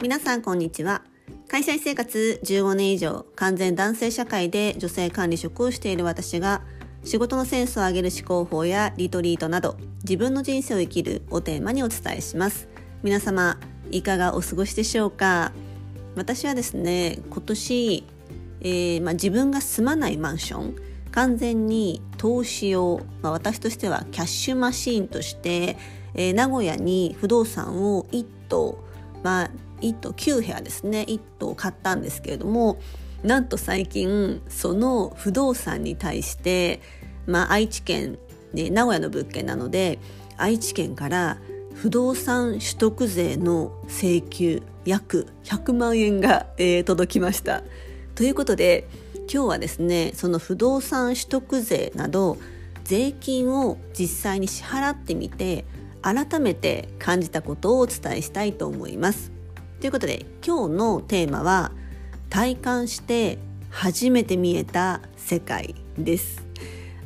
皆さんこんにちは。会社員生活15年以上完全男性社会で女性管理職をしている私が仕事のセンスを上げる思考法やリトリートなど自分の人生を生きるをテーマにお伝えします。皆様いかがお過ごしでしょうか？私はですね今年、えー、まあ、自分が住まないマンション完全に投資用、まあ、私としてはキャッシュマシーンとして、えー、名古屋に不動産を1棟、まあ、1棟9部屋ですね1棟買ったんですけれどもなんと最近その不動産に対して、まあ、愛知県、ね、名古屋の物件なので愛知県から不動産取得税の請求約100万円が、えー、届きました。ということで今日はですねその不動産取得税など税金を実際に支払ってみて改めて感じたことをお伝えしたいと思います。ということで今日のテーマは体感して初めて見えた世界です。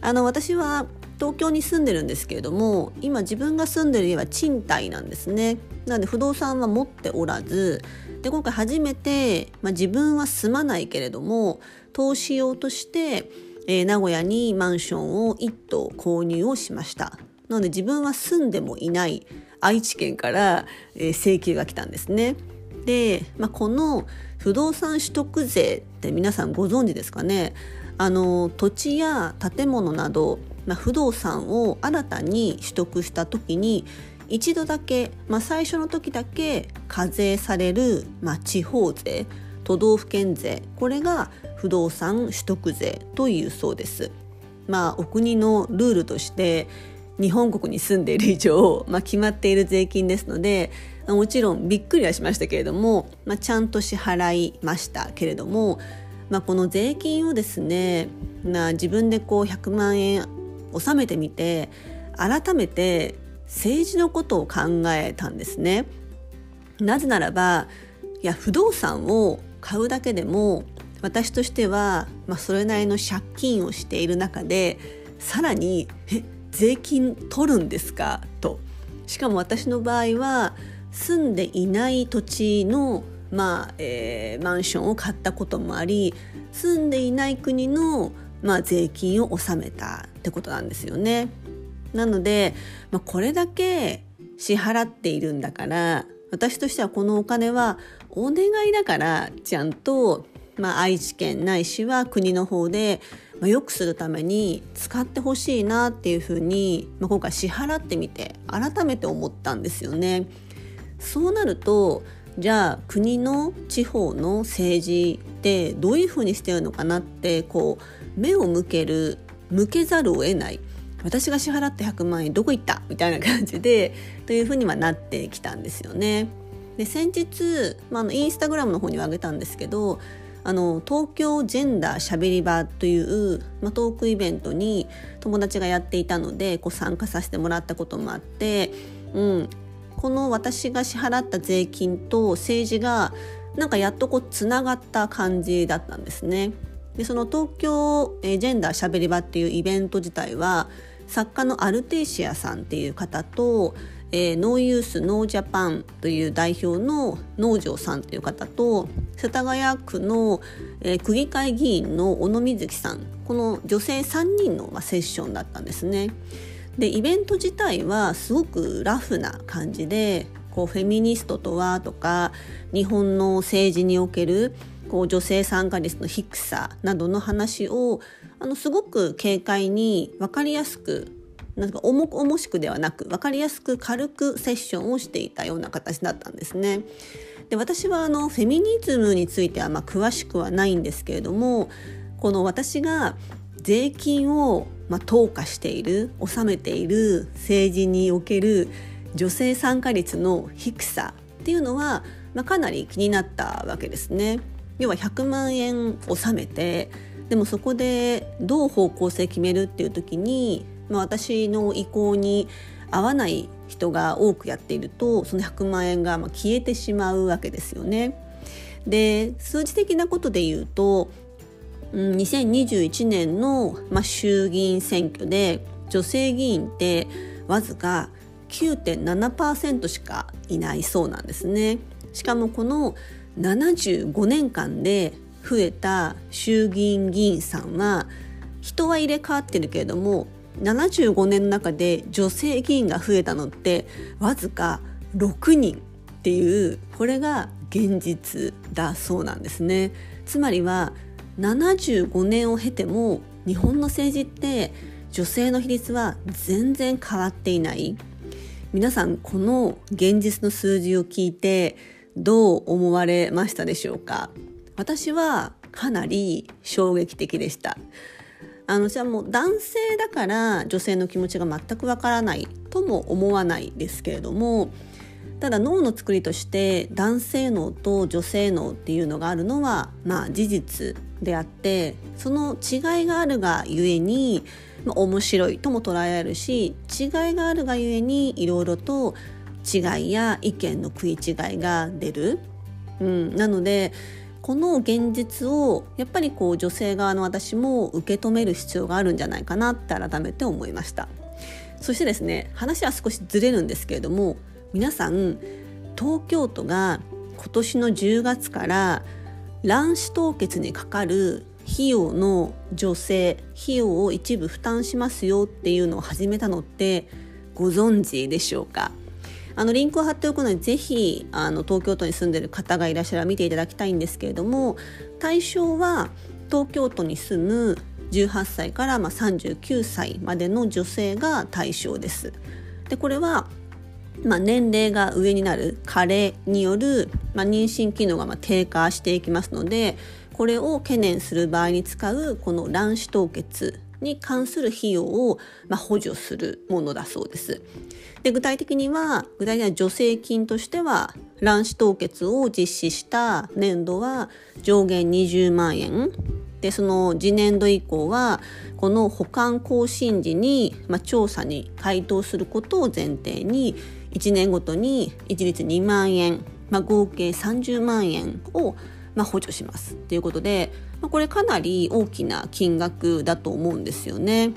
あの私は東京に住んでるんですけれども今自分が住んでる家は賃貸なんですね。なので不動産は持っておらずで今回初めて、まあ、自分は住まないけれども投資用として、えー、名古屋にマンションを1棟購入をしましたなので自分は住んでもいない愛知県から、えー、請求が来たんですねで、まあ、この不動産取得税って皆さんご存知ですかね？あの土地や建物など、まあ、不動産を新たに取得した時に一度だけ、まあ、最初の時だけ課税される、まあ、地方税都道府県税これが不動産取得税というそうです。まあ、お国のルールとして日本国に住んでいる以上、まあ、決まっている税金ですのでもちろんびっくりはしましたけれども、まあ、ちゃんと支払いましたけれども、まあ、この税金をですね、まあ、自分でこう100万円納めてみて改めて政治のことを考えたんですね。なぜならばいや不動産を買うだけでも私としては、まあ、それなりの借金をしている中でさらに「え税金取るんですか?」と。しかも私の場合は住んでいない土地の、まあえー、マンションを買ったこともあり住んでいない国の、まあ、税金を納めたってことなんですよね。なので、まあ、これだけ支払っているんだから私としてはこのお金はお願いだからちゃんと、まあ、愛知県ないしは国の方で、まあ、よくするために使ってほしいなっていうふうに、まあ、今回支払ってみて改めて思ったんですよね。そうなるとじゃあ国の地方の政治ってどういうふうにしてるのかなってこう目を向ける向けざるを得ない私が支払って100万円どこ行った？みたいな感じでというふうにはなってきたんですよね。で先日、まあ、のインスタグラムの方にはあげたんですけどあの東京ジェンダーしゃべり場という、まあ、トークイベントに友達がやっていたのでこう参加させてもらったこともあって、うん、この私が支払った税金と政治がなんかやっとこうつながった感じだったんですね。でその東京ジェンダーしゃべり場っていうイベント自体は作家のアルテイシアさんっていう方と、えー、ノーユースノージャパンという代表の農場さんという方と世田谷区の、えー、区議会議員の小野瑞希さんこの女性3人の、まあ、セッションだったんですね。でイベント自体はすごくラフな感じでこうフェミニストとはとか日本の政治におけるこう女性参加率の低さなどの話をあのすごく軽快に分かりやすくなんか重々しくではなく分かりやすく軽くセッションをしていたような形だったんですね。で私はあのフェミニズムについてはまあ詳しくはないんですけれどもこの私が税金をまあ投下している納めている政治における女性参加率の低さっていうのは、まあ、かなり気になったわけですね。要は100万円納めてでもそこでどう方向性決めるっていう時に、まあ、私の意向に合わない人が多くやっているとその100万円がま消えてしまうわけですよね。で数字的なことで言うと、2021年の、まあ、衆議院選挙で女性議員ってわずか9.7%しかいないそうなんですね。しかもこの75年間で増えた衆議院議員さんは人は入れ替わってるけれども75年の中で女性議員が増えたのってわずか6人っていうこれが現実だそうなんですね。つまりは75年を経ても日本の政治って女性の比率は全然変わっていない。皆さんこの現実の数字を聞いてどう思われましたでしょうか。私はかなり衝撃的でした。あのじゃあもう男性だから女性の気持ちが全くわからないとも思わないですけれどもただ脳の作りとして男性脳と女性脳っていうのがあるのはまあ事実であってその違いがあるがゆえに、まあ、面白いとも捉えられるし違いがあるがゆえにいろいろと違いや意見の食い違いが出る。うん、なのでこの現実をやっぱりこう女性側の私も受け止める必要があるんじゃないかなって改めて思いました。そしてですね話は少しずれるんですけれども皆さん東京都が今年の10月から卵子凍結にかかる費用の助成費用を一部負担しますよっていうのを始めたのってご存知でしょうか？あのリンクを貼っておくのでぜひあの東京都に住んでる方がいらっしゃら見ていただきたいんですけれども対象は東京都に住む18歳からまあ39歳までの女性が対象です。でこれはまあ、年齢が上になる加齢による、まあ、妊娠機能がまあ低下していきますのでこれを懸念する場合に使うこの卵子凍結に関する費用をまあ補助するものだそうです。で具体的には具体的な助成金としては卵子凍結を実施した年度は上限20万円。でその次年度以降はこの保管更新時に、まあ、調査に回答することを前提に1年ごとに一律2万円、まあ、合計30万円をまあ補助します。ということで、これかなり大きな金額だと思うんですよね。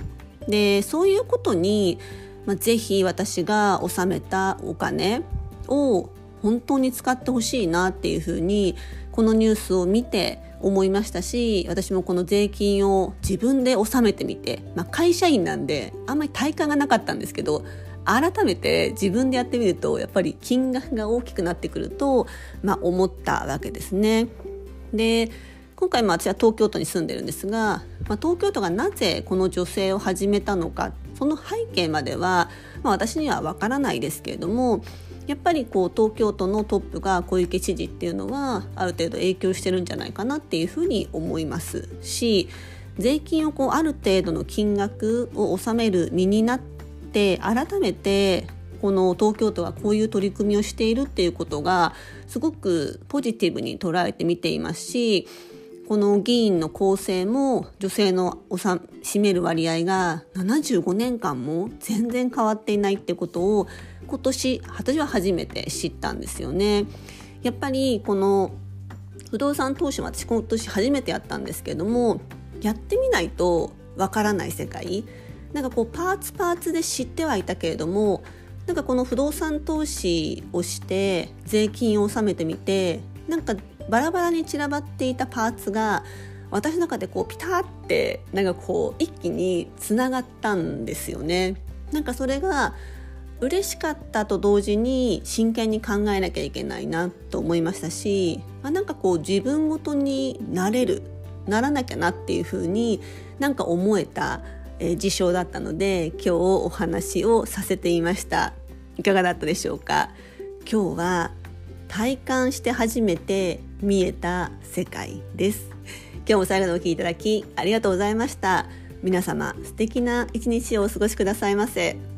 でそういうことに、まあ、ぜひ私が納めたお金を本当に使ってほしいなっていうふうにこのニュースを見て思いましたし私もこの税金を自分で納めてみて、まあ、会社員なんであんまり体感がなかったんですけど改めて自分でやってみるとやっぱり金額が大きくなってくると、まあ、思ったわけですね。で今回も私は東京都に住んでるんですが、まあ、東京都がなぜこの女性を始めたのかその背景までは、まあ、私にはわからないですけれどもやっぱりこう東京都のトップが小池知事っていうのはある程度影響してるんじゃないかなっていうふうに思いますし税金をこうある程度の金額を納める身になって改めてこの東京都がこういう取り組みをしているっていうことがすごくポジティブに捉えて見ていますしこの議員の構成も女性の占める割合が75年間も全然変わっていないってことを今年私は初めて知ったんですよね。やっぱりこの不動産投資も私今年初めてやったんですけどもやってみないとわからない世界なんかこうパーツパーツで知ってはいたけれどもなんかこの不動産投資をして税金を納めてみてなんかバラバラに散らばっていたパーツが私の中でこうピタってなんかこう一気につながったんですよね。なんかそれが嬉しかったと同時に真剣に考えなきゃいけないなと思いましたし、まあ、なんかこう自分ごとになれるならなきゃなっていうふうになんか思えた、えー、事象だったので今日お話をさせていましたいかがだったでしょうか？今日は体感して初めて見えた世界です今日も最後のお聴きいただきありがとうございました皆様素敵な一日をお過ごしくださいませ。